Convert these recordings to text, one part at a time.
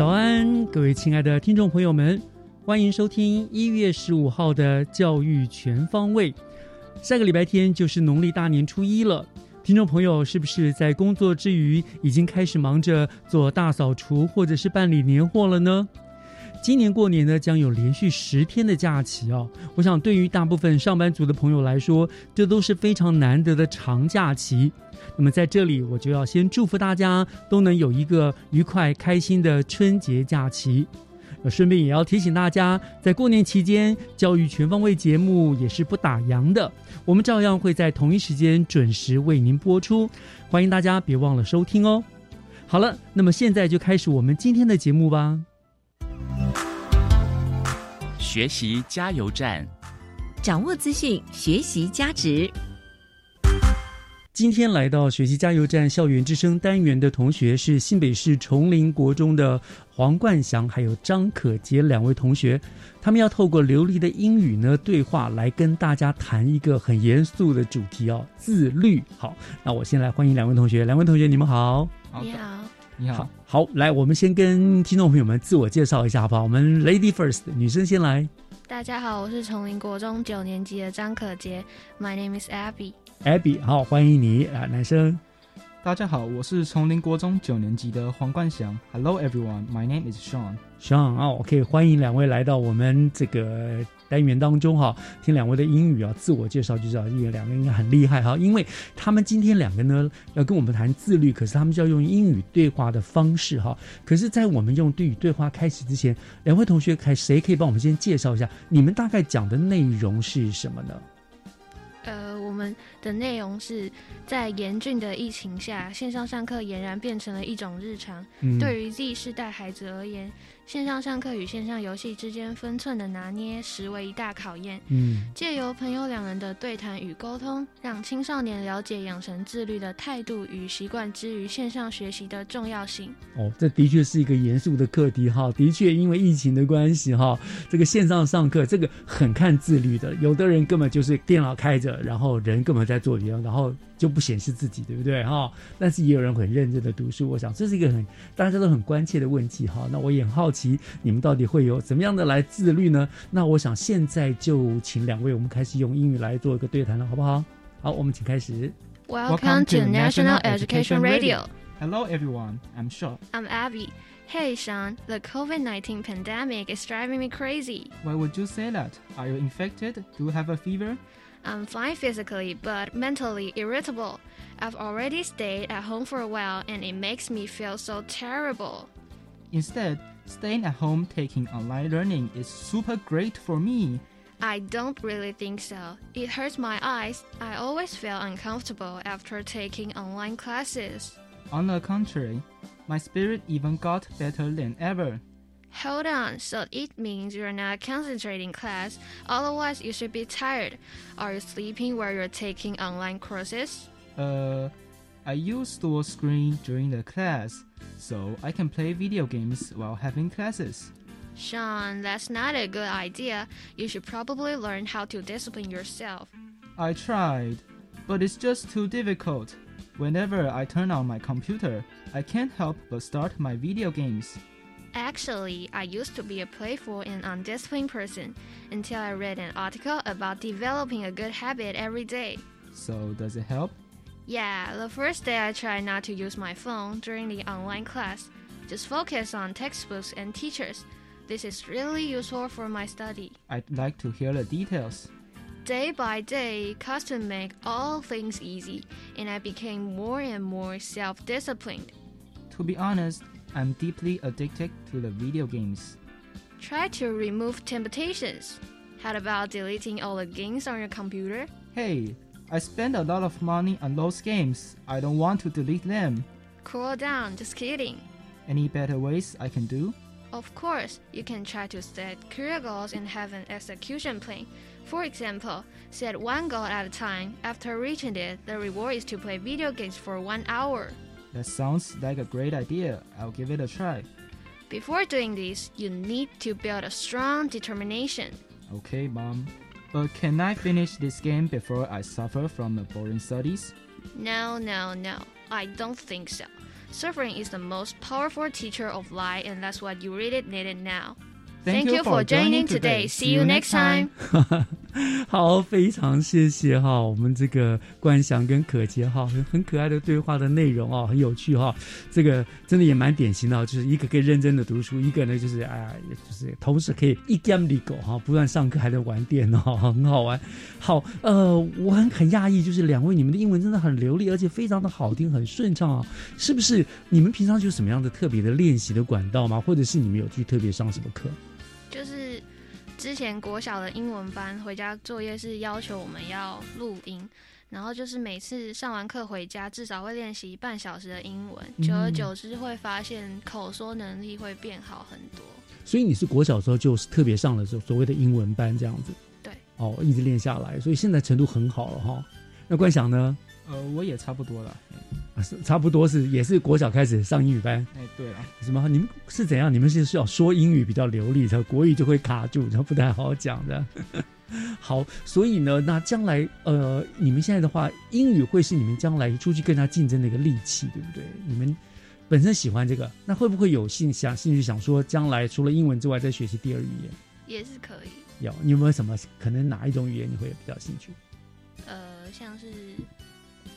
早安，各位亲爱的听众朋友们，欢迎收听一月十五号的教育全方位。下个礼拜天就是农历大年初一了，听众朋友是不是在工作之余已经开始忙着做大扫除或者是办理年货了呢？今年过年呢，将有连续十天的假期哦。我想，对于大部分上班族的朋友来说，这都是非常难得的长假期。那么，在这里，我就要先祝福大家都能有一个愉快、开心的春节假期。顺便也要提醒大家，在过年期间，教育全方位节目也是不打烊的，我们照样会在同一时间准时为您播出，欢迎大家别忘了收听哦。好了，那么现在就开始我们今天的节目吧。学习加油站，掌握资讯，学习加值。今天来到学习加油站校园之声单元的同学是新北市崇林国中的黄冠祥，还有张可杰两位同学，他们要透过流利的英语呢对话，来跟大家谈一个很严肃的主题哦，自律。好，那我先来欢迎两位同学，两位同学你们好。你好，你好，好，来，我们先跟听众朋友们自我介绍一下，好不好？我们 Lady First，女生先来。大家好，我是崇林国中九年级的张可杰，My name is Abby。Abby，好，欢迎你啊，男生。大家好，我是丛林国中九年级的黄冠祥。Hello everyone, my name is Sean. Sean 啊，OK，欢迎两位来到我们这个单元当中哈，听两位的英语啊，自我介绍就知道，因为两个应该很厉害哈，因为他们今天两个呢要跟我们谈自律，可是他们就要用英语对话的方式哈。可是，在我们用对语对话开始之前，两位同学开谁可以帮我们先介绍一下，你们大概讲的内容是什么呢？呃，我们的内容是在严峻的疫情下，线上上课俨然变成了一种日常。嗯对于 Z 世代孩子而言，线上上课与线上游戏之间分寸的拿捏，实为一大考验。嗯借由朋友两人的对谈与沟通，让青少年了解养成自律的态度与习惯之于线上学习的重要性。哦，这的确是一个严肃的课题哈。的确，因为疫情的关系哈，这个线上上课这个很看自律的。有的人根本就是电脑开着，然后人根本在做别的，然后就不显示自己，对不对哈？但是也有人很认真的读书。我想这是一个很大家都很关切的问题哈。那我也很好奇，你们到底会有怎么样的来自律呢？那我想现在就请两位，我们开始用英语来做一个对谈了，好不好？好，我们请开始。Welcome to National Education Radio. Hello everyone, I'm Sean. I'm Abby. Hey, Sean, the COVID 19 pandemic is driving me crazy. Why would you say that? Are you infected? Do you have a fever? I'm fine physically, but mentally irritable. I've already stayed at home for a while and it makes me feel so terrible. Instead, staying at home taking online learning is super great for me. I don't really think so. It hurts my eyes. I always feel uncomfortable after taking online classes. On the contrary, my spirit even got better than ever. Hold on, so it means you're not concentrating class, otherwise you should be tired. Are you sleeping while you're taking online courses? Uh, I use dual screen during the class, so I can play video games while having classes. Sean, that's not a good idea. You should probably learn how to discipline yourself. I tried, but it's just too difficult. Whenever I turn on my computer, I can't help but start my video games. Actually, I used to be a playful and undisciplined person until I read an article about developing a good habit every day. So, does it help? Yeah, the first day I tried not to use my phone during the online class, just focus on textbooks and teachers. This is really useful for my study. I'd like to hear the details. Day by day, custom make all things easy, and I became more and more self disciplined. To be honest, I'm deeply addicted to the video games. Try to remove temptations. How about deleting all the games on your computer? Hey, I spend a lot of money on those games. I don't want to delete them. Cool down, just kidding. Any better ways I can do? Of course, you can try to set clear goals and have an execution plan. For example, set one goal at a time. After reaching it, the reward is to play video games for one hour. That sounds like a great idea. I'll give it a try. Before doing this, you need to build a strong determination. Okay, Mom. But can I finish this game before I suffer from the boring studies? No, no, no. I don't think so. Suffering is the most powerful teacher of life, and that's what you really needed now. Thank you for joining today. See you next time. 好，非常谢谢哈，我们这个关祥跟可杰哈，很很可爱的对话的内容哦，很有趣哈。这个真的也蛮典型的，就是一个可以认真的读书，一个呢就是哎呀，就是同时可以一 game 里狗哈，不断上课还在玩电脑，很好玩。好，呃，我很很讶异，就是两位你们的英文真的很流利，而且非常的好听，很顺畅啊。是不是你们平常有什么样的特别的练习的管道吗？或者是你们有去特别上什么课？就是之前国小的英文班回家作业是要求我们要录音，然后就是每次上完课回家至少会练习半小时的英文，久而久之会发现口说能力会变好很多。所以你是国小时候就是特别上了所所谓的英文班这样子，对，哦，一直练下来，所以现在程度很好了哈。那关想呢？呃，我也差不多了。差不多是也是国小开始上英语班。哎，对了，什么？你们是怎样？你们是需要说英语比较流利，然后国语就会卡住，然后不太好讲的。好，所以呢，那将来呃，你们现在的话，英语会是你们将来出去跟他竞争的一个利器，对不对？你们本身喜欢这个，那会不会有兴想兴趣想说，将来除了英文之外，再学习第二语言？也是可以。有，你有没有什么可能哪一种语言你会比较兴趣？呃，像是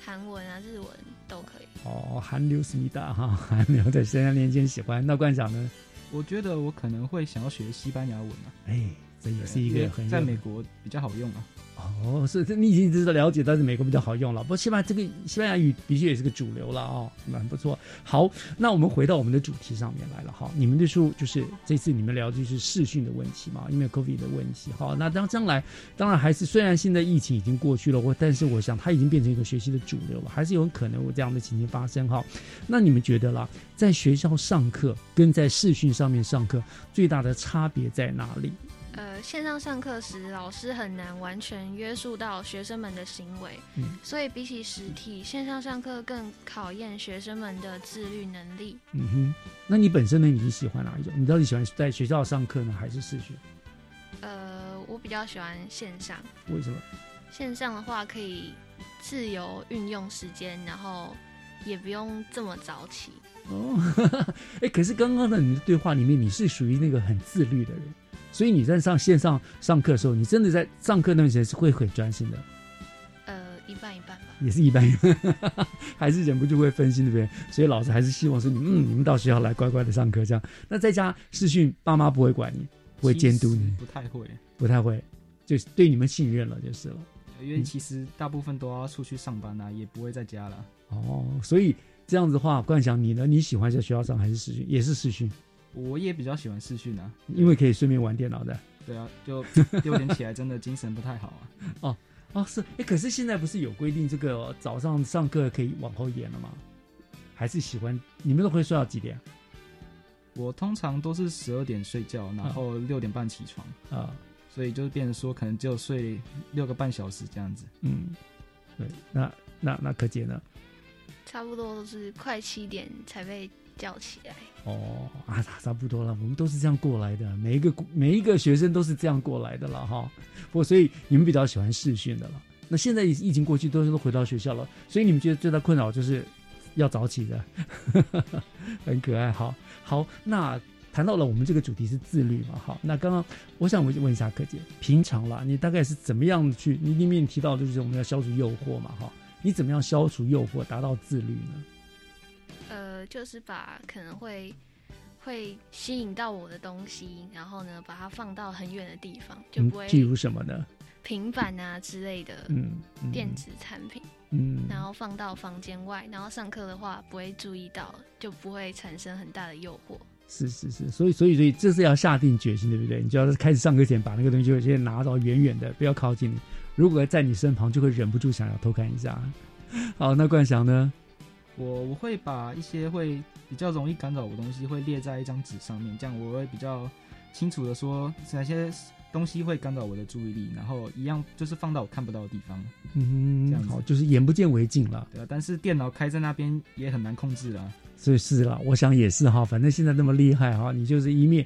韩文啊、日文都可以。哦，韩流思密达哈，韩流在现在年轻人喜欢。那馆长呢？我觉得我可能会想要学西班牙文啊。哎，这也是一个很在美国比较好用啊。哦，是，你已经知道了解，但是美国比较好用了。不过起码这个西班牙语的确也是个主流了哦，蛮不错。好，那我们回到我们的主题上面来了哈。你们的书就是这次你们聊的就是视讯的问题嘛，因为 COVID 的问题。好，那当将来当然还是虽然现在疫情已经过去了，我但是我想它已经变成一个学习的主流了，还是有可能有这样的情形发生哈。那你们觉得啦，在学校上课跟在视讯上面上课最大的差别在哪里？呃，线上上课时，老师很难完全约束到学生们的行为，嗯所以比起实体，线上上课更考验学生们的自律能力。嗯哼，那你本身呢？你喜欢哪一种？你到底喜欢在学校上课呢，还是视学？呃，我比较喜欢线上，为什么？线上的话可以自由运用时间，然后也不用这么早起。哦，哎，可是刚刚的你的对话里面，你是属于那个很自律的人，所以你在上线上上课的时候，你真的在上课那段时间是会很专心的，呃，一半一半吧。也是一半一半，还是忍不住会分心，对不对？所以老师还是希望说你，嗯，你们到学校来乖乖的上课，这样。那在家视讯，爸妈不会管你，不会监督你，不太会，不太会，就是对你们信任了就是了。因为其实大部分都要出去上班啊，也不会在家了。哦，所以这样子的话，冠翔你呢？你喜欢在学校上还是视讯？也是视讯，我也比较喜欢视讯啊，因为可以顺便玩电脑的。对啊，就六点起来真的精神不太好啊。哦哦，是哎，可是现在不是有规定这个早上上课可以往后延了吗？还是喜欢你们都会睡到几点我通常都是十二点睡觉，然后六点半起床，啊？所以就是变成说可能只有睡六个半小时这样子。嗯，对，那那那可姐呢？差不多都是快七点才被叫起来。哦啊，差不多了，我们都是这样过来的，每一个每一个学生都是这样过来的了哈。不过所以你们比较喜欢视讯的了。那现在疫情过去，都是都回到学校了，所以你们觉得最大困扰就是要早起的，很可爱。好，好，那谈到了我们这个主题是自律嘛，好，那刚刚我想问问一下柯姐，平常啦，你大概是怎么样去？你里面提到的就是我们要消除诱惑嘛，哈，你怎么样消除诱惑，达到自律呢？呃，就是把可能会会吸引到我的东西，然后呢，把它放到很远的地方，就不会。譬如什么呢？平板啊之类的，嗯，电子产品，嗯，然后放到房间外，然后上课的话不会注意到，就不会产生很大的诱惑。是是是，所以所以所以这是要下定决心，对不对？你就要开始上课前把那个东西就先拿到远远的，不要靠近你。如果在你身旁，就会忍不住想要偷看一下。好，那冠翔呢？我我会把一些会比较容易干扰我的东西会列在一张纸上面，这样我会比较清楚的说哪些东西会干扰我的注意力，然后一样就是放到我看不到的地方。嗯，这样好，就是眼不见为净了。对啊，但是电脑开在那边也很难控制啊。所以是啦，我想也是哈，反正现在那么厉害哈，你就是一面。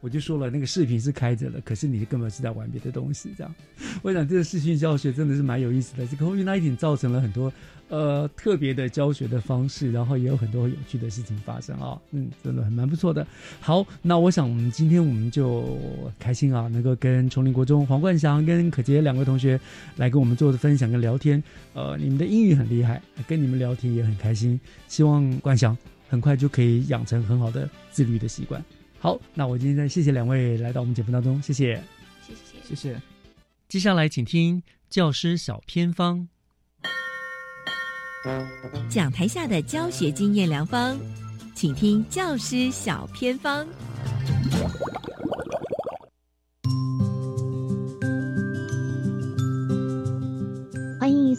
我就说了，那个视频是开着的，可是你根本是在玩别的东西，这样。我想这个视讯教学真的是蛮有意思的。这个 COVID-19 造成了很多呃特别的教学的方式，然后也有很多有趣的事情发生啊。嗯，真的很蛮不错的。好，那我想我们今天我们就开心啊，能够跟崇林国中黄冠祥跟可杰两位同学来跟我们做的分享跟聊天。呃，你们的英语很厉害，跟你们聊天也很开心。希望冠祥很快就可以养成很好的自律的习惯。好，那我今天再谢谢两位来到我们节目当中，谢谢，谢谢，谢谢。接下来请听教师小偏方，讲台下的教学经验良方，请听教师小偏方。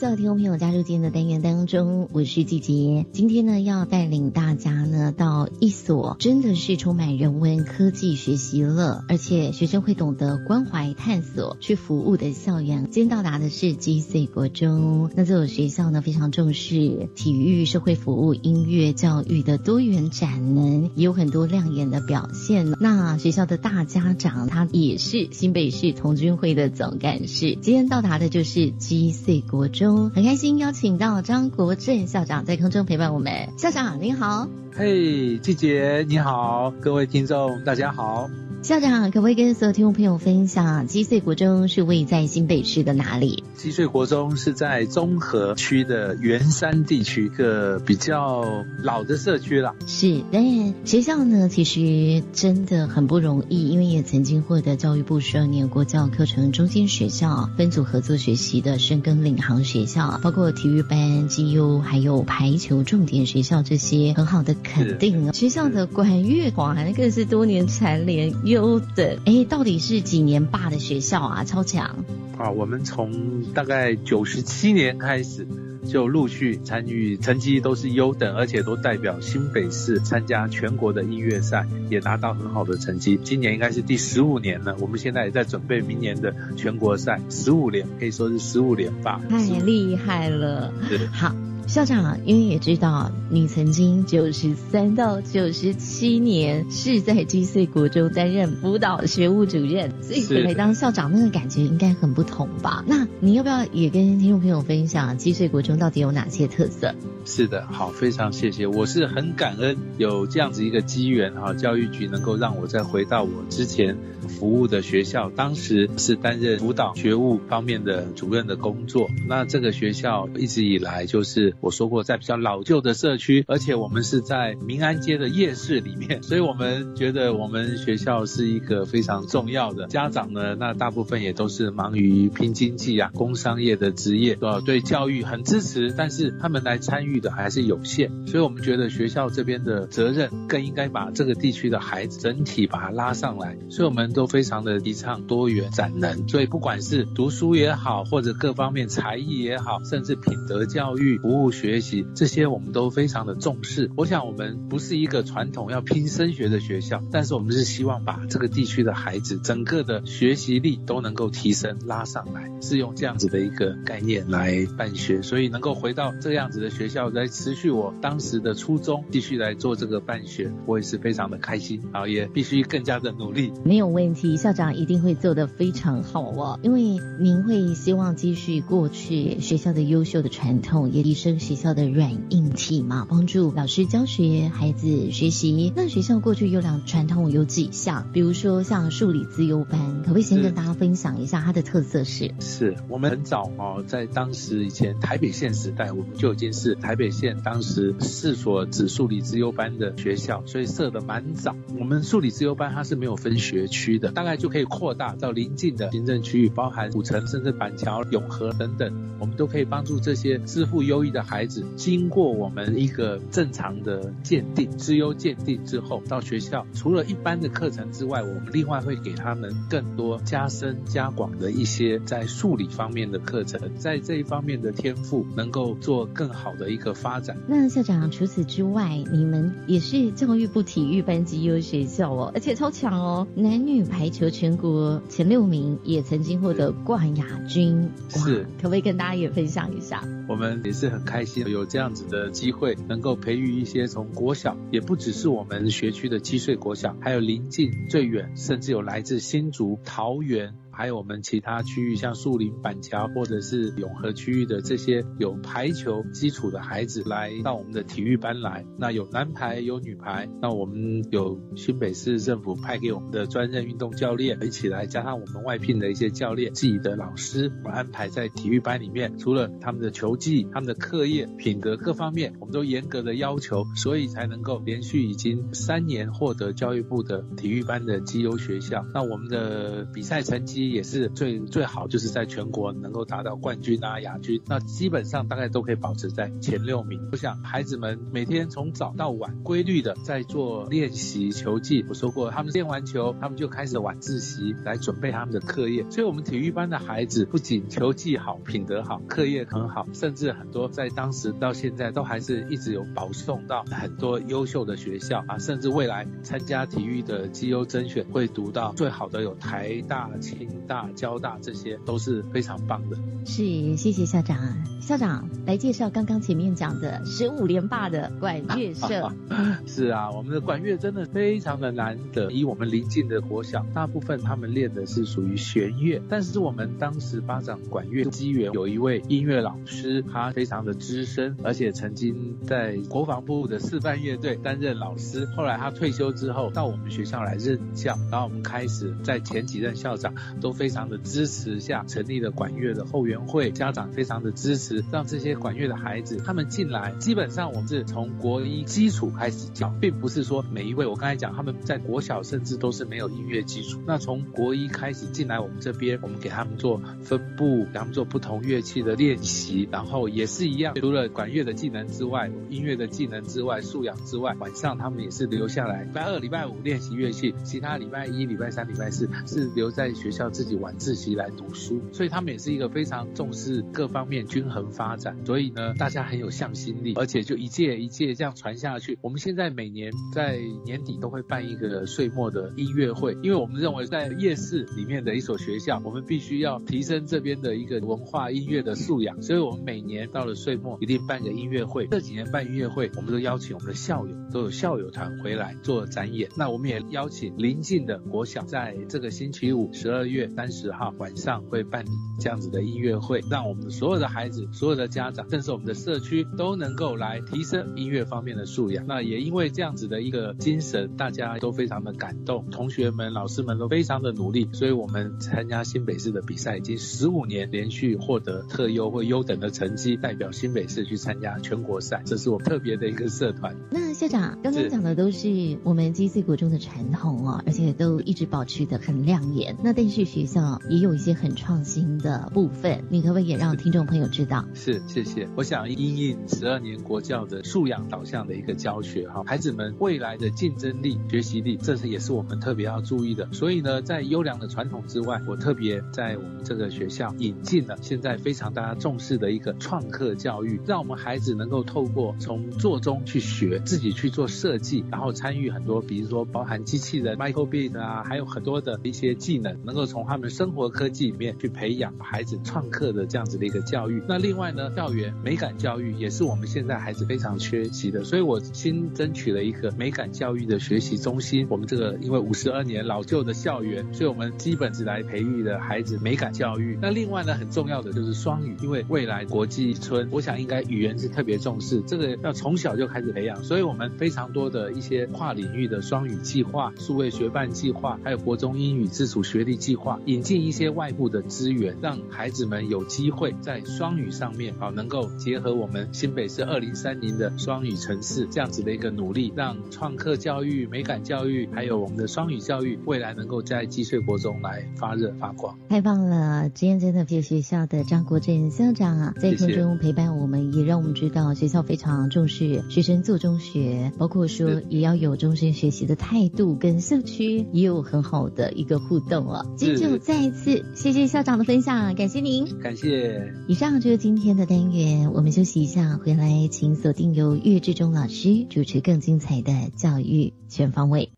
所有听众朋友加入今天的单元当中，我是季杰。今天呢，要带领大家呢到一所真的是充满人文科技学习乐，而且学生会懂得关怀探索去服务的校园。今天到达的是基穗国中，那这所学校呢非常重视体育、社会服务、音乐教育的多元展能，也有很多亮眼的表现。那学校的大家长他也是新北市童军会的总干事。今天到达的就是基穗。国中中很开心邀请到张国正校长在空中陪伴我们。校长您好，嘿，季姐你好，各位听众大家好。校长可不可以跟所有听众朋友分享，基穗国中是位在新北市的哪里？基穗国中是在中和区的圆山地区，一个比较老的社区了。是，但学校呢其实真的很不容易，因为也曾经获得教育部十二年国教课程中心学校分组合作学习的深耕领航学校，包括体育班、绩优还有排球重点学校这些很好的肯定。学校的管乐团更是多年蝉联。优等哎，到底是几年霸的学校啊？超强啊！我们从大概九十七年开始就陆续参与，成绩都是优等，而且都代表新北市参加全国的音乐赛，也拿到很好的成绩。今年应该是第十五年了，我们现在也在准备明年的全国赛，十五连可以说是十五连霸，太厉害了。好。校长，因为也知道你曾经九十三到九十七年是在基穗国中担任辅导学务主任，所以每当校长那个感觉应该很不同吧？那你要不要也跟听众朋友分享基穗国中到底有哪些特色？是的，好，非常谢谢，我是很感恩有这样子一个机缘哈，教育局能够让我再回到我之前服务的学校，当时是担任辅导学务方面的主任的工作。那这个学校一直以来就是我说过，在比较老旧的社区，而且我们是在民安街的夜市里面，所以我们觉得我们学校是一个非常重要的。家长呢，那大部分也都是忙于拼经济啊，工商业的职业，呃，对教育很支持，但是他们来参与。的还是有限，所以我们觉得学校这边的责任更应该把这个地区的孩子整体把它拉上来，所以我们都非常的提倡多元展能，所以不管是读书也好，或者各方面才艺也好，甚至品德教育、服务不学习，这些我们都非常的重视。我想我们不是一个传统要拼升学的学校，但是我们是希望把这个地区的孩子整个的学习力都能够提升拉上来，是用这样子的一个概念来办学，所以能够回到这样子的学校来持续我当时的初衷，继续来做这个办学，我也是非常的开心啊，也必须更加的努力。没有问题，校长一定会做得非常好哦，因为您会希望继续过去学校的优秀的传统，也提升学校的软硬体嘛，帮助老师教学，孩子学习。那学校过去优良传统有几项？比如说像数理资优班，可不可以先跟大家分享一下它的特色是？是我们很早哦，在当时以前台北县时代，我们就已经是台北县当时四所指数理资优班的学校，所以设的蛮早。我们数理资优班它是没有分学区的，大概就可以扩大到邻近的行政区域，包含古城、甚至板桥、永和等等，我们都可以帮助这些自负优异的孩子，经过我们一个正常的鉴定、资优鉴定之后，到学校除了一般的课程之外，我们另外会给他们更多加深加广的一些在数理方面的课程，在这一方面的天赋能够做更好的一个发展。那校长除此之外，你们也是教育部体育班级优学校哦，而且超强哦，男女排球全国前六名，也曾经获得冠亚军。是，可不可以跟大家也分享一下？我们也是很开心有这样子的机会，能够培育一些从国小，也不只是我们学区的七岁国小，还有邻近最远，甚至有来自新竹、桃园。还有我们其他区域，像树林、板桥或者是永和区域的这些有排球基础的孩子，来到我们的体育班来。那有男排，有女排。那我们有新北市政府派给我们的专任运动教练一起来，加上我们外聘的一些教练、自己的老师，我们安排在体育班里面。除了他们的球技、他们的课业、品格各方面，我们都严格的要求，所以才能够连续已经三年获得教育部的体育班的绩优学校。那我们的比赛成绩。也是最最好，就是在全国能够达到冠军啊、亚军，那基本上大概都可以保持在前六名。我想孩子们每天从早到晚规律的在做练习球技。我说过，他们练完球，他们就开始晚自习来准备他们的课业。所以，我们体育班的孩子不仅球技好、品德好、课业很好，甚至很多在当时到现在都还是一直有保送到很多优秀的学校啊，甚至未来参加体育的绩优甄选会读到最好的有台大、清。大交大这些都是非常棒的，是谢谢校长。校长来介绍刚刚前面讲的十五连霸的管乐社。是啊，我们的管乐真的非常的难得。以我们临近的国小，大部分他们练的是属于弦乐，但是我们当时发展管乐机缘，有一位音乐老师，他非常的资深，而且曾经在国防部的示范乐队担任老师。后来他退休之后，到我们学校来任教，然后我们开始在前几任校长都。非常的支持下成立了管乐的后援会，家长非常的支持，让这些管乐的孩子他们进来。基本上我们是从国一基础开始教，并不是说每一位我刚才讲他们在国小甚至都是没有音乐基础。那从国一开始进来我们这边，我们给他们做分部，给他们做不同乐器的练习，然后也是一样，除了管乐的技能之外，音乐的技能之外，素养之外，晚上他们也是留下来，礼拜二、礼拜五练习乐器，其他礼拜一、礼拜三、礼拜四是留在学校自己。晚自习来读书，所以他们也是一个非常重视各方面均衡发展。所以呢，大家很有向心力，而且就一届一届这样传下去。我们现在每年在年底都会办一个岁末的音乐会，因为我们认为在夜市里面的一所学校，我们必须要提升这边的一个文化音乐的素养。所以我们每年到了岁末一定办个音乐会。这几年办音乐会，我们都邀请我们的校友，都有校友团回来做展演。那我们也邀请邻近的国小，在这个星期五十二月。三十号晚上会办理这样子的音乐会，让我们所有的孩子、所有的家长，甚至我们的社区都能够来提升音乐方面的素养。那也因为这样子的一个精神，大家都非常的感动，同学们、老师们都非常的努力，所以我们参加新北市的比赛已经十五年连续获得特优或优等的成绩，代表新北市去参加全国赛，这是我特别的一个社团。那校长刚刚讲的都是我们基岁国中的传统哦，而且都一直保持的很亮眼。那但是学校也有一些很创新的部分，你可不可以也让听众朋友知道？是，谢谢。我想因应十二年国教的素养导向的一个教学哈，孩子们未来的竞争力、学习力，这是也是我们特别要注意的。所以呢，在优良的传统之外，我特别在我们这个学校引进了现在非常大家重视的一个创客教育，让我们孩子能够透过从做中去学，自己去做设计，然后参与很多，比如说包含机器人、microbit 啊，还有很多的一些技能，能够从他们生活科技里面去培养孩子创客的这样子的一个教育。那另外呢，校园美感教育也是我们现在孩子非常缺席的，所以我新争取了一个美感教育的学习中心。我们这个因为五十二年老旧的校园，所以我们基本是来培育的孩子美感教育。那另外呢，很重要的就是双语，因为未来国际村，我想应该语言是特别重视，这个要从小就开始培养。所以我们非常多的一些跨领域的双语计划、数位学伴计划，还有国中英语自主学历计划，引进一些外部的资源，让孩子们有机会在双语上面啊，能够结合我们新北市二零三零的双语城市这样子的一个努力，让创客教育、美感教育，还有我们的双语教育，未来能够在积穗国中来发热发光。太棒了！今天真的谢学校的张国正校长啊，在空中陪伴我们，也让我们知道学校非常重视学生做中学，包括说也要有终身学习的态度，跟社区也有很好的一个互动哦。今天就再一次谢谢校长的分享，感谢您，感谢。以上就是今天的单元，我们休息一下，回来请锁定由岳志忠老师主持更精彩的教育全方位。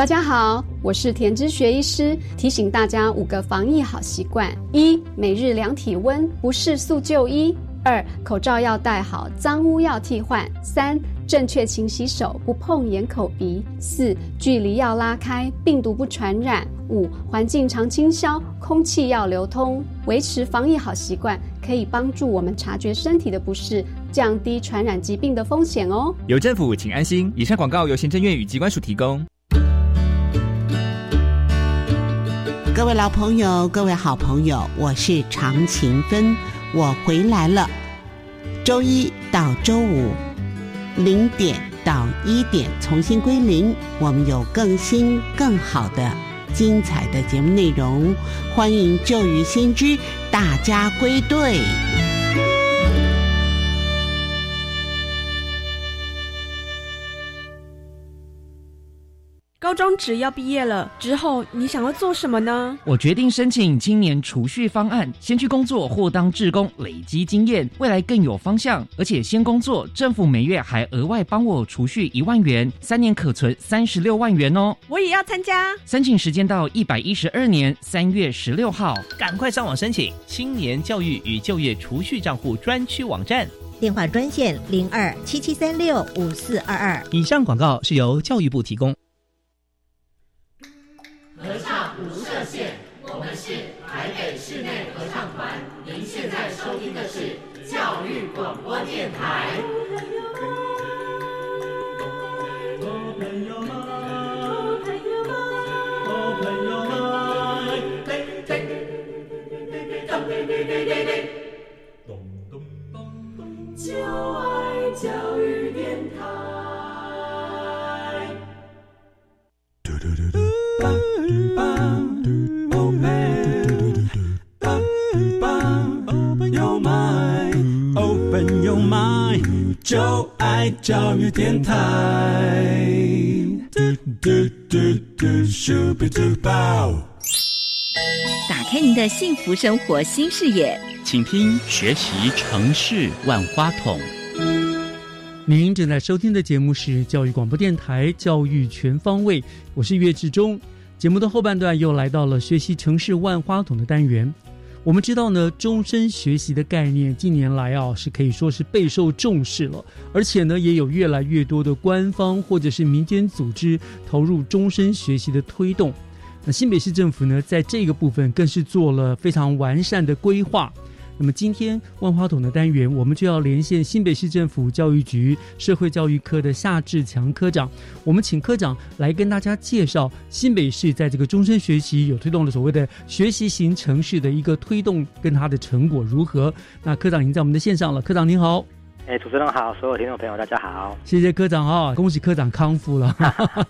大家好，我是田之学医师，提醒大家五个防疫好习惯：一、每日量体温，不适速就医；二、口罩要戴好，脏污要替换；三、正确勤洗手，不碰眼口鼻；四、距离要拉开，病毒不传染；五、环境常清消，空气要流通。维持防疫好习惯，可以帮助我们察觉身体的不适，降低传染疾病的风险哦。有政府，请安心。以上广告由行政院与机关署提供。各位老朋友，各位好朋友，我是常勤芬，我回来了。周一到周五零点到一点重新归零，我们有更新更好的精彩的节目内容，欢迎旧雨新知大家归队。高中只要毕业了之后，你想要做什么呢？我决定申请青年储蓄方案，先去工作或当志工，累积经验，未来更有方向。而且先工作，政府每月还额外帮我储蓄一万元，三年可存三十六万元哦。我也要参加。申请时间到一百一十二年三月十六号，赶快上网申请青年教育与就业储蓄账户专区网站，电话专线零二七七三六五四二二。以上广告是由教育部提供。合唱无设限，我们是台北室内合唱团。您现在收听的是教育广播电台。就爱教育电台。嘟嘟嘟嘟。Open 就爱教育电台。打开您的幸福生活新视野，请听学习城市万花筒。您正在收听的节目是教育广播电台《教育全方位》，我是岳志忠。节目的后半段又来到了学习城市万花筒的单元。我们知道呢，终身学习的概念近年来啊是可以说是备受重视了，而且呢，也有越来越多的官方或者是民间组织投入终身学习的推动。那新北市政府呢，在这个部分更是做了非常完善的规划。那么今天万花筒的单元，我们就要连线新北市政府教育局社会教育科的夏志强科长。我们请科长来跟大家介绍新北市在这个终身学习有推动的所谓的学习型城市的一个推动跟它的成果如何。那科长已经在我们的线上了，科长您好。哎，主持人好，所有听众朋友大家好。谢谢科长啊，恭喜科长康复了。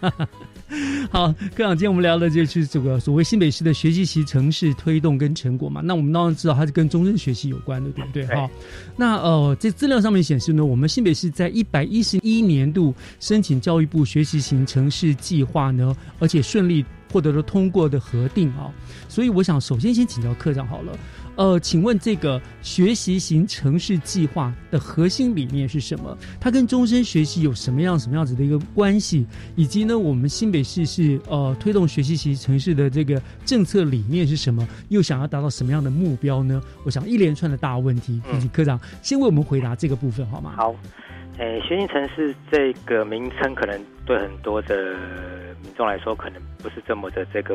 好，科长，今天我们聊的就是这个所谓新北市的学习型城市推动跟成果嘛。那我们当然知道它是跟终身学习有关的，对不对？哈。那呃，在资料上面显示呢，我们新北市在一百一十一年度申请教育部学习型城市计划呢，而且顺利获得了通过的核定啊。所以我想首先先请教科长好了。呃，请问这个学习型城市计划的核心理念是什么？它跟终身学习有什么样什么样子的一个关系？以及呢，我们新北市是呃推动学习型城市的这个政策理念是什么？又想要达到什么样的目标呢？我想一连串的大问题，以及科长先为我们回答这个部分好吗？好，诶，学习城市这个名称可能对很多的。民众来说，可能不是这么的这个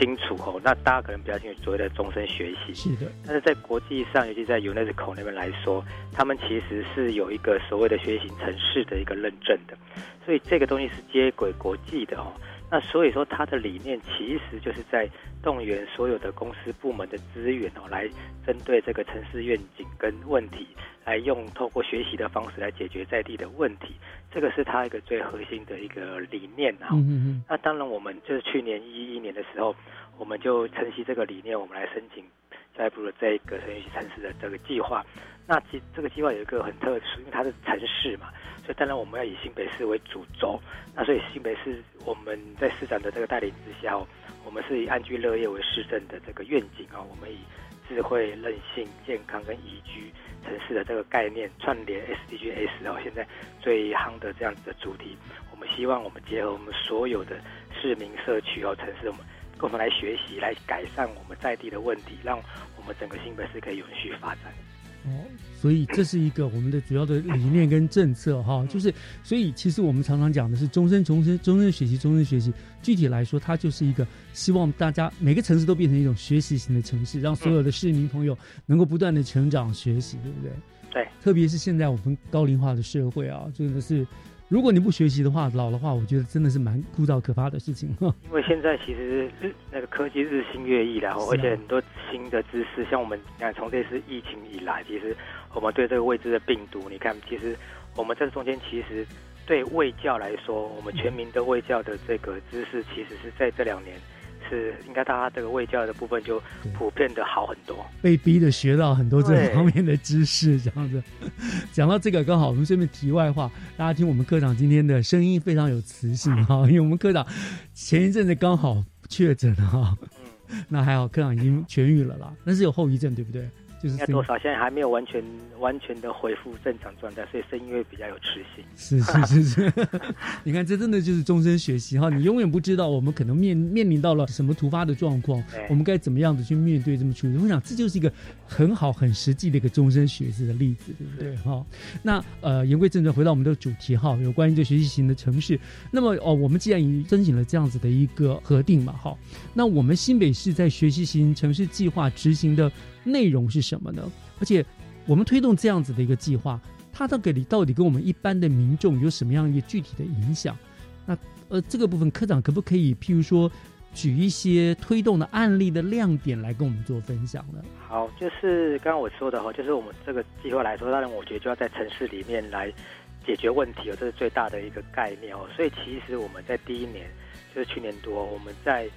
清楚哦。那大家可能比较清楚所谓的终身学习，是的。但是在国际上，尤其在 UNESCO 那边来说，他们其实是有一个所谓的学习城市的一个认证的，所以这个东西是接轨国际的哦。那所以说，它的理念其实就是在动员所有的公司部门的资源哦，来针对这个城市愿景跟问题，来用透过学习的方式来解决在地的问题。这个是它一个最核心的一个理念啊。嗯嗯那当然，我们就是去年一一年的时候，我们就承袭这个理念，我们来申请教育部的这个城市城市的这个计划。那其这个计划有一个很特殊，因为它是城市嘛。所以当然我们要以新北市为主轴，那所以新北市我们在市长的这个带领之下，我们是以安居乐业为市政的这个愿景啊，我们以智慧、韧性、健康跟宜居城市的这个概念串联 SDGs 哦，现在最夯的这样子的主题，我们希望我们结合我们所有的市民社区哦城市，我们共同来学习，来改善我们在地的问题，让我们整个新北市可以永续发展。哦，所以这是一个我们的主要的理念跟政策哈，就是所以其实我们常常讲的是终身、终身、终身学习、终身学习。具体来说，它就是一个希望大家每个城市都变成一种学习型的城市，让所有的市民朋友能够不断的成长学习，对不对？对，特别是现在我们高龄化的社会啊，真的是。如果你不学习的话，老的话，我觉得真的是蛮枯燥可怕的事情。因为现在其实日那个科技日新月异然后而且很多新的知识，像我们你看从这次疫情以来，其实我们对这个未知的病毒，你看，其实我们在中间其实对卫教来说，我们全民的卫教的这个知识，其实是在这两年。是应该大家这个卫教的部分就普遍的好很多，被逼的学到很多这方面的知识，这样子。讲到这个，刚好我们顺便题外话，大家听我们科长今天的声音非常有磁性哈，因为我们科长前一阵子刚好确诊哈，那还好科长已经痊愈了啦，那是有后遗症对不对？应该多少？现在还没有完全完全的恢复正常状态，所以声音会比较有磁性。是是是是，你看，这真的就是终身学习哈！你永远不知道我们可能面面临到了什么突发的状况，我们该怎么样的去面对这么处理。我想这就是一个很好很实际的一个终身学习的例子，对不对？哈，那呃，言归正传，回到我们的主题哈，有关于这学习型的城市。那么哦，我们既然已经申请了这样子的一个核定嘛，哈，那我们新北市在学习型城市计划执行的。内容是什么呢？而且我们推动这样子的一个计划，它到底到底跟我们一般的民众有什么样一个具体的影响？那呃，这个部分科长可不可以譬如说举一些推动的案例的亮点来跟我们做分享呢？好，就是刚刚我说的哈，就是我们这个计划来说，当然我觉得就要在城市里面来解决问题哦，这是最大的一个概念哦。所以其实我们在第一年，就是去年多，我们在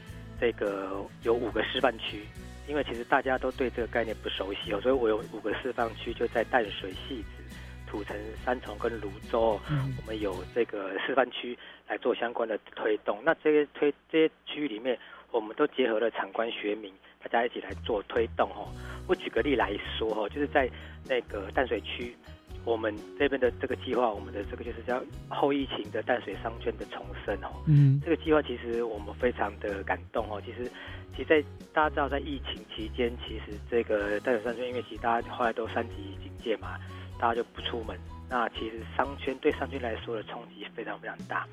这个有五个示范区。因为其实大家都对这个概念不熟悉哦，所以我有五个示范区，就在淡水、戏子、土城、三重跟泸州，我们有这个示范区来做相关的推动。那这些推这些区域里面，我们都结合了场官学名，大家一起来做推动哦。我举个例来说哦，就是在那个淡水区。我们这边的这个计划，我们的这个就是叫后疫情的淡水商圈的重生哦。嗯，这个计划其实我们非常的感动哦。其实，其实在大家知道，在疫情期间，其实这个淡水商圈，因为其实大家后来都三级警戒嘛，大家就不出门。那其实商圈对商圈来说的冲击非常非常大。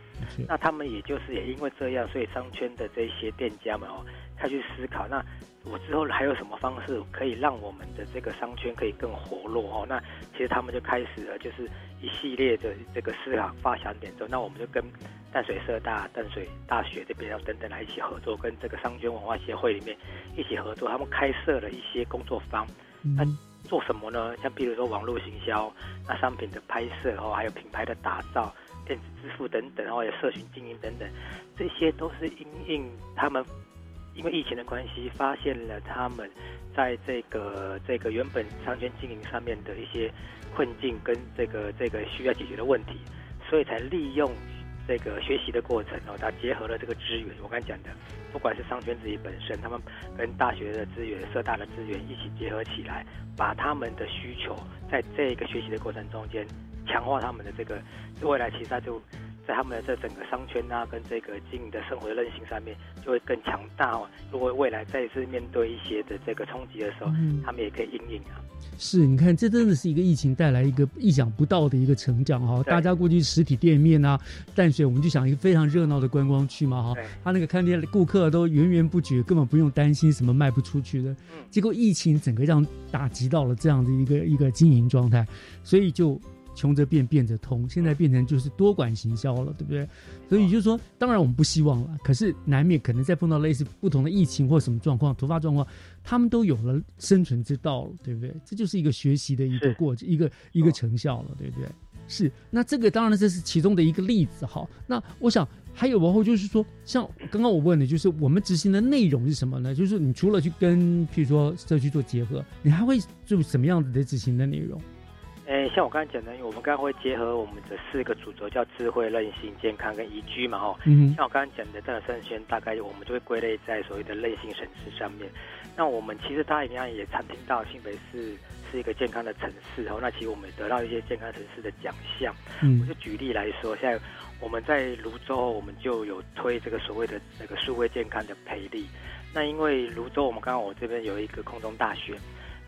那他们也就是也因为这样，所以商圈的这些店家们哦，开始思考那。我之后还有什么方式可以让我们的这个商圈可以更活络哦？那其实他们就开始了，就是一系列的这个思考发想点之后，那我们就跟淡水社大、淡水大学这边要等等来一起合作，跟这个商圈文化协会里面一起合作，他们开设了一些工作坊。那做什么呢？像比如说网络行销、那商品的拍摄哦，还有品牌的打造、电子支付等等，然后有社群经营等等，这些都是因应他们。因为疫情的关系，发现了他们在这个这个原本商圈经营上面的一些困境跟这个这个需要解决的问题，所以才利用这个学习的过程哦，它结合了这个资源。我刚才讲的，不管是商圈自己本身，他们跟大学的资源、社大的资源一起结合起来，把他们的需求在这个学习的过程中间强化他们的这个未来，其实他就。在他们的这整个商圈啊，跟这个经营的生活的韧性上面，就会更强大哦。如果未来再次面对一些的这个冲击的时候，他们也可以应应啊。是，你看，这真的是一个疫情带来一个意想不到的一个成长哈。大家过去实体店面啊，淡水我们就想一个非常热闹的观光区嘛哈。他那个看店顾客都源源不绝，根本不用担心什么卖不出去的。结果疫情整个让打击到了这样的一个一个经营状态，所以就。穷则变，变则通，现在变成就是多管行销了，对不对？所以就是说，当然我们不希望了，可是难免可能再碰到类似不同的疫情或什么状况、突发状况，他们都有了生存之道了，对不对？这就是一个学习的一个过程，一个一个成效了，对不对？是。那这个当然这是其中的一个例子，哈。那我想还有往后就是说，像刚刚我问的，就是我们执行的内容是什么呢？就是你除了去跟譬如说社区做结合，你还会做什么样子的执行的内容？诶，像我刚才讲的，我们刚刚会结合我们的四个主轴，叫智慧、韧性、健康跟宜居嘛，哈。嗯。像我刚刚讲的，这个生圈大概我们就会归类在所谓的韧性城市上面。那我们其实大家一样也常听到新北市是一个健康的城市，哦。那其实我们得到一些健康城市的奖项。嗯。我就举例来说，现在我们在泸州我们就有推这个所谓的那个数位健康的培力。那因为泸州我们刚刚我这边有一个空中大学。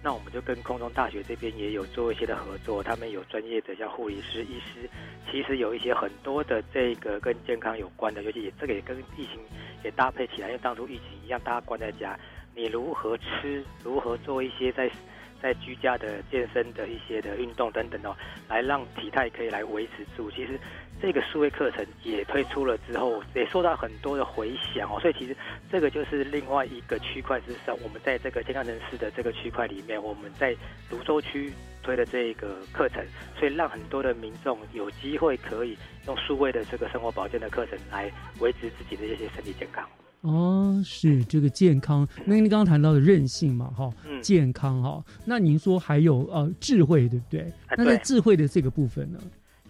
那我们就跟空中大学这边也有做一些的合作，他们有专业的像护理师、医师，其实有一些很多的这个跟健康有关的，尤其也这个也跟疫情也搭配起来，因为当初疫情一样，大家关在家，你如何吃，如何做一些在在居家的健身的一些的运动等等哦，来让体态可以来维持住，其实。这个数位课程也推出了之后，也受到很多的回响哦，所以其实这个就是另外一个区块之上，我们在这个健康城市的这个区块里面，我们在泸州区推的这个课程，所以让很多的民众有机会可以用数位的这个生活保健的课程来维持自己的一些身体健康。哦，是这个健康。那您刚刚谈到的韧性嘛，哈，健康哈。那您说还有呃智慧，对不对？那在智慧的这个部分呢？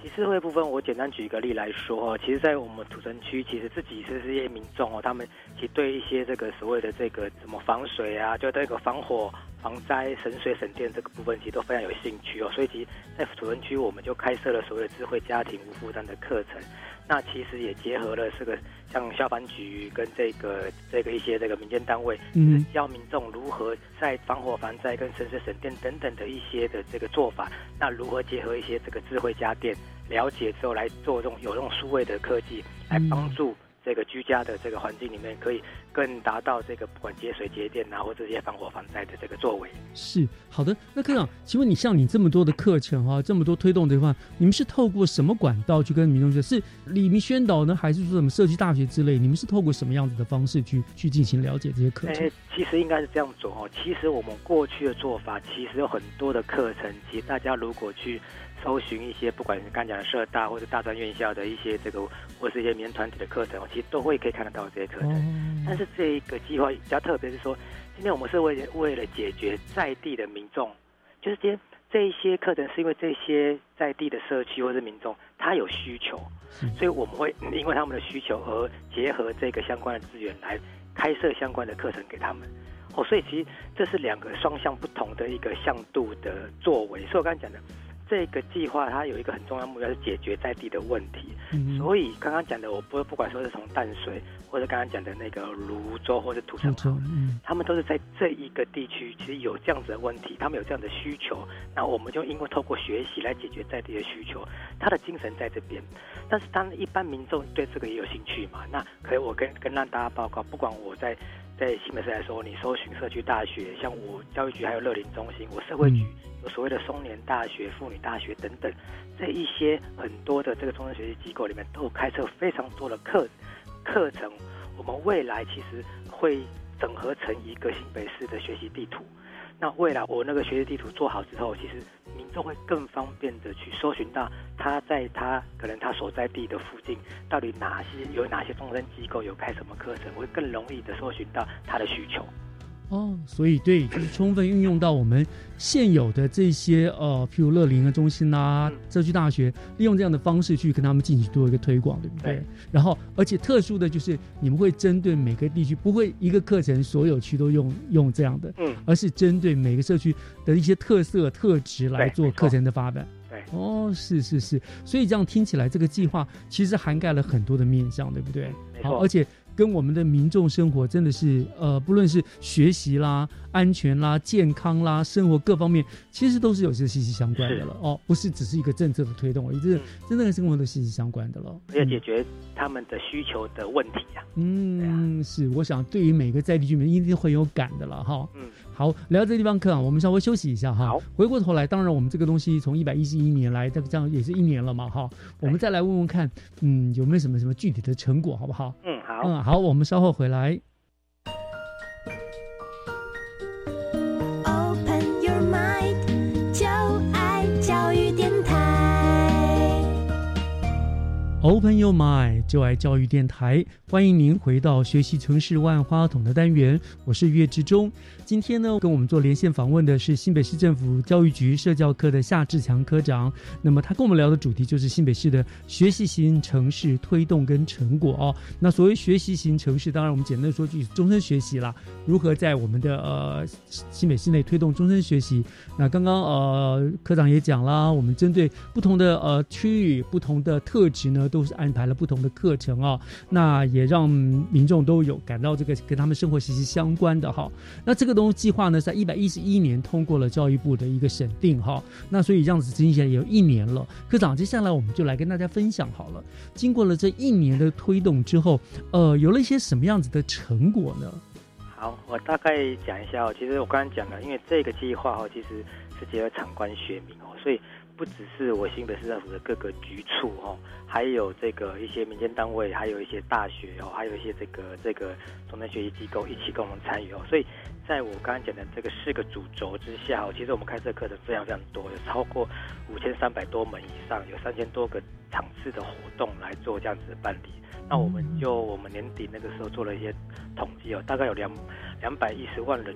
其实会部分，我简单举一个例来说，其实，在我们土城区，其实自己是这些民众哦，他们其实对一些这个所谓的这个什么防水啊，就这个防火、防灾、省水省电这个部分，其实都非常有兴趣哦。所以，其实，在土城区，我们就开设了所谓的智慧家庭无负担的课程。那其实也结合了这个像消防局跟这个这个一些这个民间单位，嗯，教民众如何在防火防灾跟省水省电等等的一些的这个做法，那如何结合一些这个智慧家电，了解之后来做这种有这种数位的科技来帮助。这个居家的这个环境里面，可以更达到这个不管节水节电啊，或这些防火防灾的这个作为。是好的，那科长，请问你像你这么多的课程哈，这么多推动的话，你们是透过什么管道去跟民众说？是李明宣导呢，还是说什么设计大学之类？你们是透过什么样子的方式去去进行了解这些课程？其实应该是这样做哦。其实我们过去的做法，其实有很多的课程，其实大家如果去。搜寻一些不管是刚讲的社大或者大专院校的一些这个，或是一些民团体的课程，其实都会可以看得到这些课程。但是这一个计划比较特别，是说今天我们是为为了解决在地的民众，就是今天这一些课程是因为这些在地的社区或者民众他有需求，所以我们会因为他们的需求而结合这个相关的资源来开设相关的课程给他们。哦，所以其实这是两个双向不同的一个向度的作为。所以我刚才讲的。这个计划它有一个很重要目标是解决在地的问题，所以刚刚讲的我不不管说是从淡水或者刚刚讲的那个泸州或者土城，他们都是在这一个地区其实有这样子的问题，他们有这样的需求，那我们就因为透过学习来解决在地的需求，他的精神在这边，但是当一般民众对这个也有兴趣嘛，那可以我跟跟让大家报告，不管我在在新北市来说，你搜寻社区大学，像我教育局还有乐龄中心，我社会局。有所谓的松年大学、妇女大学等等，这一些很多的这个终身学习机构里面，都有开设非常多的课课程。我们未来其实会整合成一个新北市的学习地图。那未来我那个学习地图做好之后，其实民众会更方便的去搜寻到他在他可能他所在地的附近，到底哪些有哪些终身机构有开什么课程，会更容易的搜寻到他的需求。哦，所以对，就是充分运用到我们现有的这些呃，譬如乐龄的中心啊、社区大学，利用这样的方式去跟他们进行做一个推广，对不对？然后，而且特殊的就是你们会针对每个地区，不会一个课程所有区都用用这样的，嗯，而是针对每个社区的一些特色特质来做课程的发展。对，哦，是是是，所以这样听起来，这个计划其实涵盖了很多的面向，对不对？好，而且。跟我们的民众生活真的是，呃，不论是学习啦、安全啦、健康啦、生活各方面，其实都是有些息息相关的了。哦，不是只是一个政策的推动而已，这是真正的生活都息息相关的了。要解决他们的需求的问题呀。嗯，是，我想对于每个在地居民一定会有感的了哈。嗯。好，聊到这地方，课啊，我们稍微休息一下哈。好，回过头来，当然我们这个东西从一百一十一年来，这个这样也是一年了嘛哈。我们再来问问看，嗯，有没有什么什么具体的成果，好不好？嗯，好。嗯，好，我们稍后回来。Open your mind，就爱教育电台，欢迎您回到学习城市万花筒的单元，我是岳志忠。今天呢，跟我们做连线访问的是新北市政府教育局社教科的夏志强科长。那么他跟我们聊的主题就是新北市的学习型城市推动跟成果哦。那所谓学习型城市，当然我们简单说句终身学习啦，如何在我们的呃新北市内推动终身学习？那刚刚呃科长也讲啦，我们针对不同的呃区域、不同的特质呢，都都是安排了不同的课程啊，那也让民众都有感到这个跟他们生活息息相关的哈。那这个东西计划呢，在一百一十一年通过了教育部的一个审定哈，那所以这样子执行也有一年了。科长，接下来我们就来跟大家分享好了，经过了这一年的推动之后，呃，有了一些什么样子的成果呢？好，我大概讲一下哦。其实我刚刚讲了，因为这个计划哦，其实是结合长官学民哦，所以不只是我新北市政府的各个局处哦，还有这个一些民间单位，还有一些大学哦，还有一些这个这个中等学习机构一起跟我们参与哦。所以在我刚刚讲的这个四个主轴之下哦，其实我们开设课程非常非常多，有超过五千三百多门以上，有三千多个场次的活动来做这样子的办理。那我们就我们年底那个时候做了一些统计哦，大概有两两百一十万人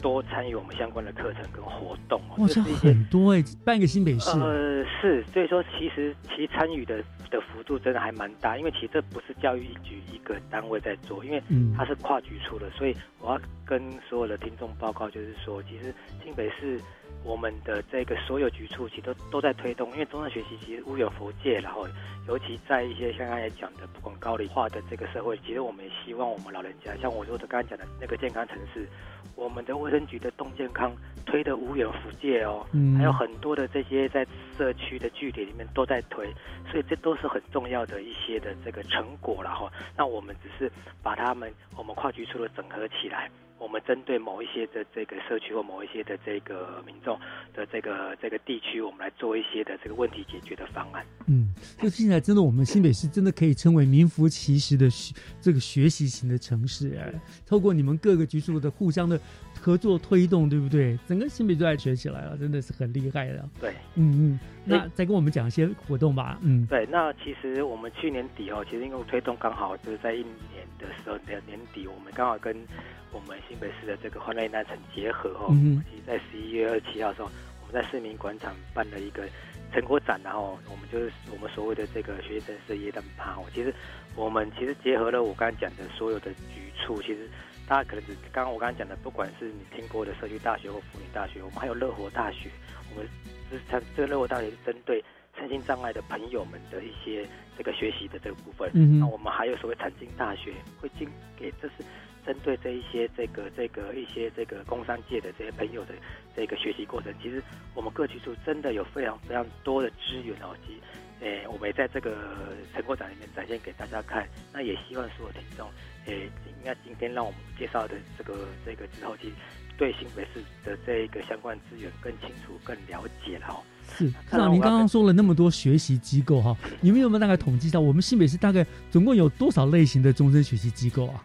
多参与我们相关的课程跟活动哦，哇，这很多哎，半个新北市。呃，是，所以说其实其实参与的的幅度真的还蛮大，因为其实这不是教育局一个单位在做，因为它是跨局处的，所以我要跟所有的听众报告，就是说，其实新北市。我们的这个所有局处其实都都在推动，因为终身学习其实无远佛界，然后尤其在一些像刚才讲的，不管高龄化的这个社会，其实我们也希望我们老人家，像我说的刚才讲的那个健康城市，我们的卫生局的动健康推的无远佛界哦，还有很多的这些在社区的据点里面都在推，所以这都是很重要的一些的这个成果然后那我们只是把他们我们跨局处的整合起来。我们针对某一些的这个社区或某一些的这个民众的这个这个地区，我们来做一些的这个问题解决的方案。嗯，就听起来真的，我们新北市真的可以称为名副其实的学这个学习型的城市。哎，透过你们各个局处的互相的合作推动，对不对？整个新北都在学起来了，真的是很厉害的。对，嗯嗯。那再跟我们讲一些活动吧。嗯，对。那其实我们去年底哦，其实因为推动刚好就是在一年的时候的年底，我们刚好跟我们新北市的这个欢乐南城结合哦，其实在十一月二十七号的时候，我们在市民广场办了一个成果展，然后我们就是我们所谓的这个学生事业的趴哦。其实我们其实结合了我刚才讲的所有的局处，其实大家可能只刚刚我刚刚讲的，不管是你听过的社区大学或妇女大学，我们还有乐活大学，我们是它这个乐活大学是针对身心障碍的朋友们的一些这个学习的这个部分。嗯那我们还有所谓产经大学会经给这是。针对这一些这个这个一些这个工商界的这些朋友的这个学习过程，其实我们各局处真的有非常非常多的资源哦，及诶，我们也在这个成果展里面展现给大家看。那也希望所有听众，诶，应该今天让我们介绍的这个这个之后，其实对新北市的这一个相关资源更清楚、更了解了哦。是，科长，您刚刚说了那么多学习机构哈，你们有没有大概统计一下我们新北市大概总共有多少类型的终身学习机构啊？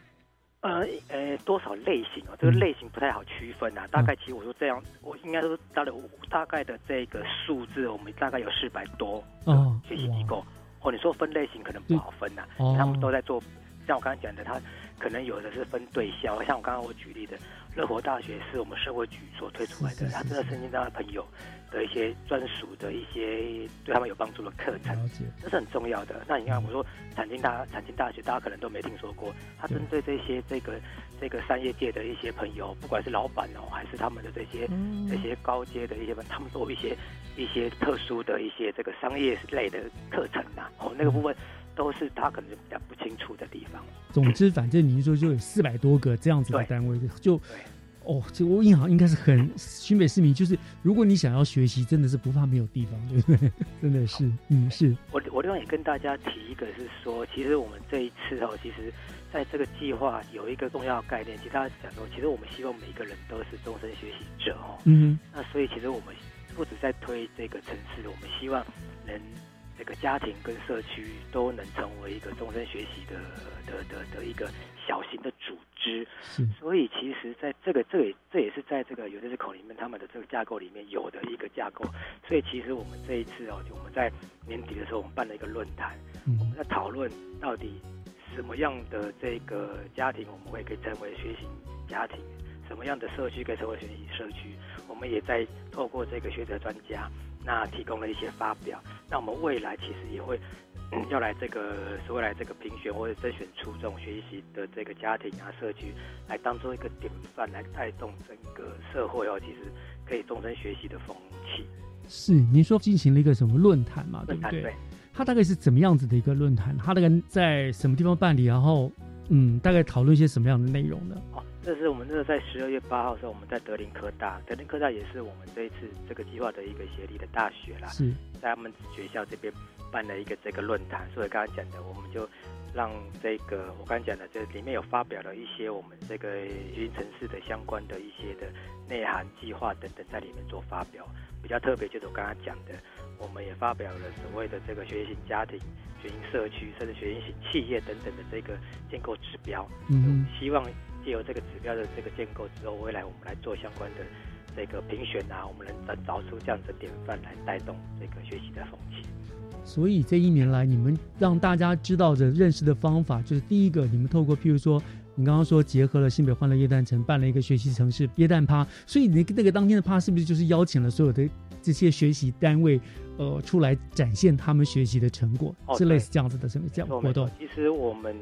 呃呃，多少类型啊？这个类型不太好区分啊。大概其实我说这样，我应该说大概大概的这个数字，我们大概有四百多哦学习机构。或你说分类型可能不好分呐，他们都在做。像我刚才讲的，他可能有的是分对象，像我刚刚我举例的。乐活大学是我们社会局所推出来的，他真的身心障碍朋友的一些专属的一些对他们有帮助的课程，这是很重要的。那你看，我说产经大产经大学，大家可能都没听说过，他针对这些这个这个商业界的一些朋友，不管是老板哦，还是他们的这些这些高阶的一些，他们都有一些一些特殊的一些这个商业类的课程呐，哦，那个部分。都是他可能比较不清楚的地方。总之，反正您说就有四百多个这样子的单位，就哦，就我银行应该是很新北市民，就是如果你想要学习，真的是不怕没有地方，对不对？真的是，嗯，是。我我另外也跟大家提一个，是说，其实我们这一次哦，其实在这个计划有一个重要概念，其实大家讲说，其实我们希望每个人都是终身学习者哦。嗯。那所以其实我们不止在推这个城市，我们希望能。这个家庭跟社区都能成为一个终身学习的的的的一个小型的组织，所以其实在这个这也这也是在这个有的是口里面他们的这个架构里面有的一个架构，所以其实我们这一次哦，就我们在年底的时候，我们办了一个论坛，我们在讨论到底什么样的这个家庭我们会可以成为学习家庭，什么样的社区可以成为学习社区，我们也在透过这个学者专家。那提供了一些发表，那我们未来其实也会要来这个，是未来这个评选或者甄选出这种学习的这个家庭啊社区，来当做一个典范，来带动整个社会哦，其实可以终身学习的风气。是，您说进行了一个什么论坛嘛？论坛对。他大概是怎么样子的一个论坛？他大概在什么地方办理？然后，嗯，大概讨论一些什么样的内容呢？哦，这是我们这个在十二月八号的时候，我们在德林科大，德林科大也是我们这一次这个计划的一个协力的大学啦，是在他们学校这边办了一个这个论坛。所以刚刚讲的，我们就让这个我刚刚讲的，这里面有发表了一些我们这个学习城市的相关的一些的内涵、计划等等，在里面做发表。比较特别就是我刚刚讲的，我们也发表了所谓的这个学习型家庭、学习社区，甚至学习型企业等等的这个建构指标。嗯，希望借由这个指标的这个建构之后，未来我们来做相关的这个评选啊，我们能找找出这样的典范来带动这个学习的风气。所以这一年来，你们让大家知道的认识的方法，就是第一个，你们透过譬如说。你刚刚说结合了新北欢乐夜诞城办了一个学习城市耶诞趴，所以那那个当天的趴是不是就是邀请了所有的这些学习单位，呃，出来展现他们学习的成果，是类似这样子的什么这样活动？其实我们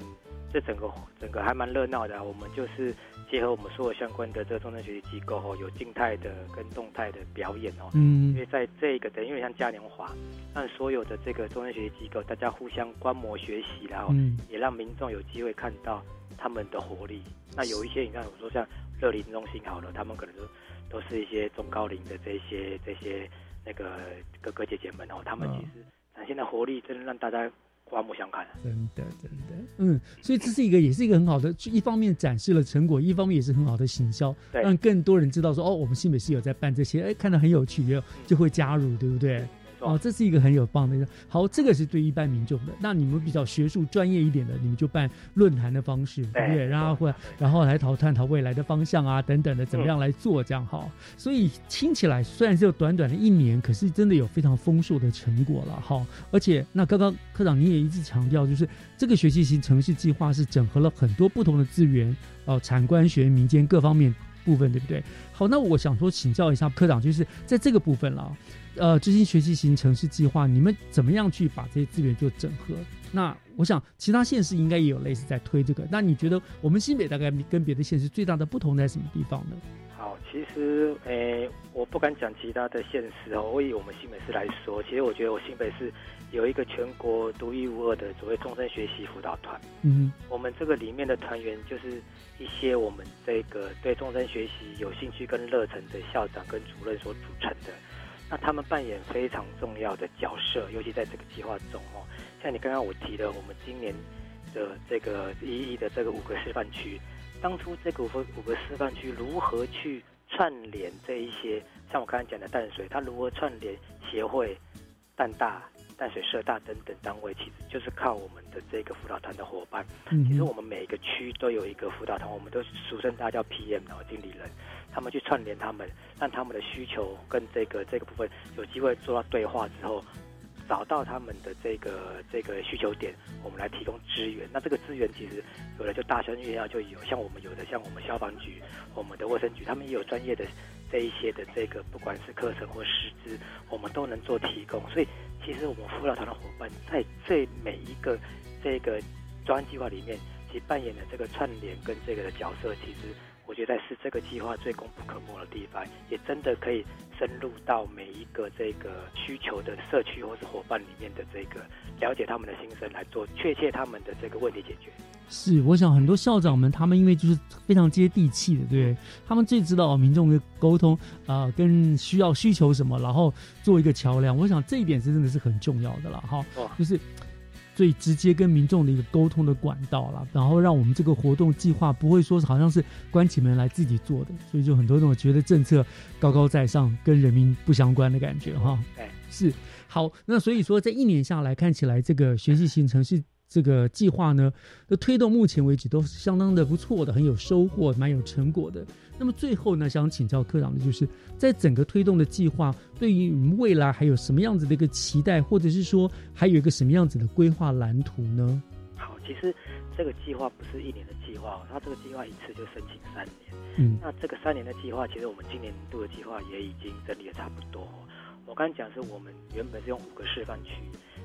这整个整个还蛮热闹的，我们就是结合我们所有相关的这个终身学习机构哦，有静态的跟动态的表演哦，嗯，因为在这个等于像嘉年华，让所有的这个终身学习机构大家互相观摩学习，然后也让民众有机会看到。他们的活力，那有一些你看，我说像乐龄中心好了，他们可能都都是一些中高龄的这些这些那个哥哥姐姐们哦，他们其实展现的活力，真的让大家刮目相看。真的，真的，嗯，所以这是一个，也是一个很好的，一方面展示了成果，一方面也是很好的行销，让更多人知道说，哦，我们新北市有在办这些，哎，看到很有趣，就就会加入，对不对？哦，这是一个很有棒的一个好，这个是对一般民众的。那你们比较学术专业一点的，你们就办论坛的方式，对不对？然后会然后来讨探讨未来的方向啊，等等的，怎么样来做这样好？所以听起来虽然只有短短的一年，可是真的有非常丰硕的成果了哈。而且那刚刚科长你也一直强调，就是这个学习型城市计划是整合了很多不同的资源哦，产官学民间各方面部分，对不对？好，那我想说请教一下科长，就是在这个部分了。呃，知心学习型城市计划，你们怎么样去把这些资源做整合？那我想，其他县市应该也有类似在推这个。那你觉得我们新北大概跟别的县市最大的不同在什么地方呢？好，其实，诶，我不敢讲其他的县市哦。我以我们新北市来说，其实我觉得我新北市有一个全国独一无二的所谓终身学习辅导团。嗯，我们这个里面的团员就是一些我们这个对终身学习有兴趣跟热忱的校长跟主任所组成的。那他们扮演非常重要的角色，尤其在这个计划中哦。像你刚刚我提的，我们今年的这个一一的这个五个示范区，当初这个五五个示范区如何去串联这一些，像我刚才讲的淡水，它如何串联协会、淡大、淡水社大等等单位，其实就是靠我们的这个辅导团的伙伴。其实我们每一个区都有一个辅导团，我们都俗称大家叫 PM 然后经理人。他们去串联他们，让他们的需求跟这个这个部分有机会做到对话之后，找到他们的这个这个需求点，我们来提供资源。那这个资源其实有的就大专院校就有，像我们有的像我们消防局、我们的卫生局，他们也有专业的这一些的这个不管是课程或师资，我们都能做提供。所以其实我们辅导团的伙伴在这每一个这个专案计划里面，其实扮演的这个串联跟这个的角色，其实。我觉得是这个计划最功不可没的地方，也真的可以深入到每一个这个需求的社区或是伙伴里面的这个了解他们的心声，来做确切他们的这个问题解决。是，我想很多校长们他们因为就是非常接地气的，对他们最知道民众的沟通啊，跟需要需求什么，然后做一个桥梁。我想这一点是真的是很重要的了，哈，就是。最直接跟民众的一个沟通的管道了，然后让我们这个活动计划不会说是好像是关起门来自己做的，所以就很多种觉得政策高高在上，跟人民不相关的感觉哈。对，是好，那所以说这一年下来看起来，这个学习型城市。这个计划呢的推动，目前为止都是相当的不错的，很有收获，蛮有成果的。那么最后呢，想请教科长的就是，在整个推动的计划，对于未来还有什么样子的一个期待，或者是说还有一个什么样子的规划蓝图呢？好，其实这个计划不是一年的计划，它这个计划一次就申请三年。嗯，那这个三年的计划，其实我们今年度的计划也已经整理的差不多。我刚刚讲是我们原本是用五个示范区，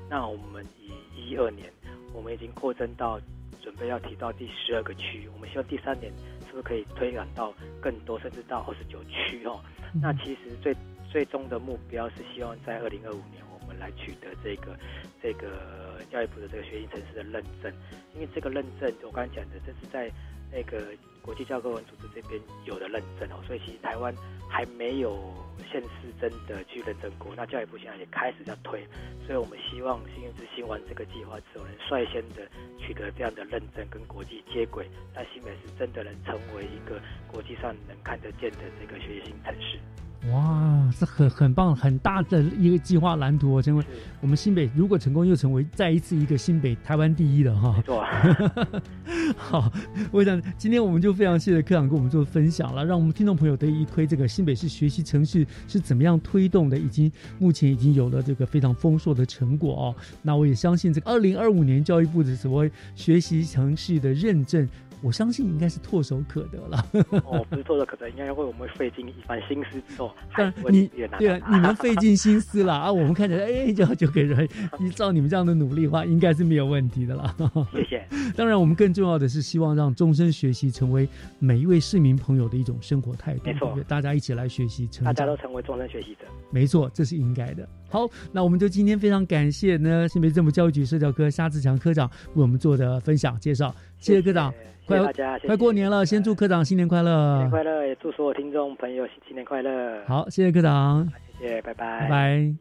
那我们以一二年。我们已经扩增到准备要提到第十二个区，我们希望第三年是不是可以推展到更多，甚至到二十九区哦？那其实最最终的目标是希望在二零二五年，我们来取得这个这个教育部的这个学习城市的认证，因为这个认证我刚才讲的，这是在那个国际教科文组织这边有的认证哦，所以其实台湾还没有县市真的去认证过。那教育部现在也开始在推，所以我们希望幸运之星完这个计划之后，能率先的取得这样的认证，跟国际接轨，那新北是真的能成为一个国际上能看得见的这个学习型城市。哇，是很很棒、很大的一个计划蓝图哦！成为我们新北，如果成功，又成为再一次一个新北台湾第一的哈。对。好，我想今天我们就非常谢谢科长跟我们做分享了，让我们听众朋友得以一窥这个新北市学习城市是怎么样推动的，已经目前已经有了这个非常丰硕的成果哦。那我也相信这个二零二五年教育部的所谓学习城市的认证。我相信应该是唾手可得了。哦，不是唾手可得，应该会我们费尽一番心思之后，但你对啊，你们费尽心思了啊，我们看起来哎，就就给人 依照你们这样的努力的话，应该是没有问题的了。谢谢。当然，我们更重要的是希望让终身学习成为每一位市民朋友的一种生活态度。没错，大家一起来学习，成大家都成为终身学习者。没错，这是应该的。好，那我们就今天非常感谢呢新北政府教育局社教科沙志强科长为我们做的分享介绍，谢谢科长。谢谢大家，快过年了，先祝科长新年快乐！新年快乐，也祝所有听众朋友新年快乐。好，谢谢科长，谢谢，拜拜，拜拜。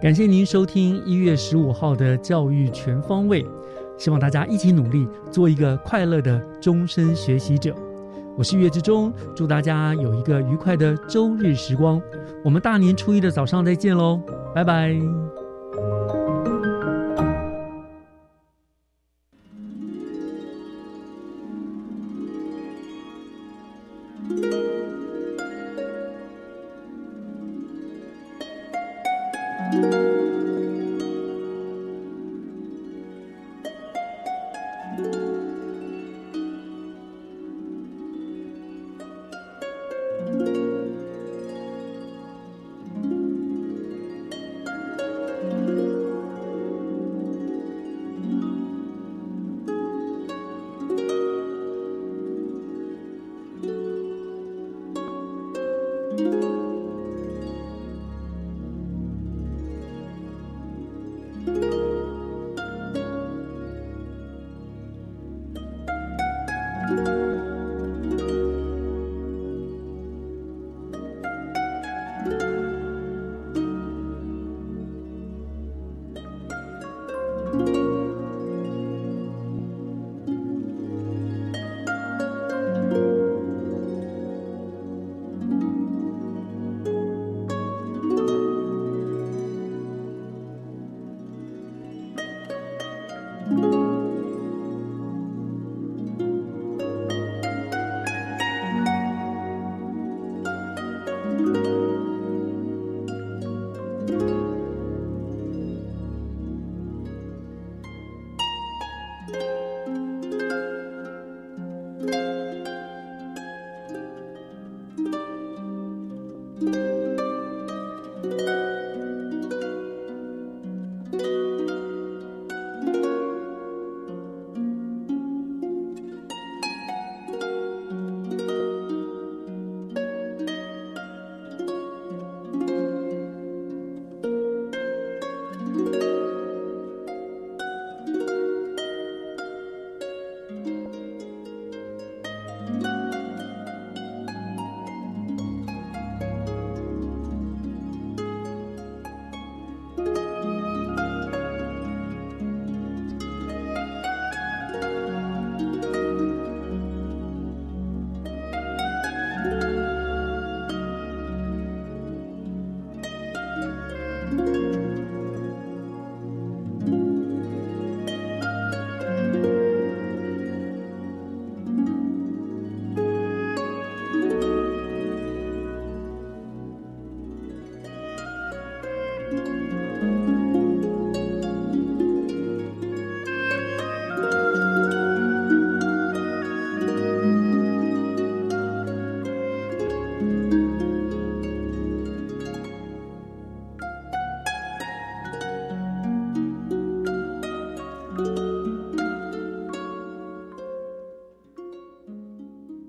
感谢您收听一月十五号的教育全方位，希望大家一起努力，做一个快乐的终身学习者。我是月之中，祝大家有一个愉快的周日时光。我们大年初一的早上再见喽，拜拜。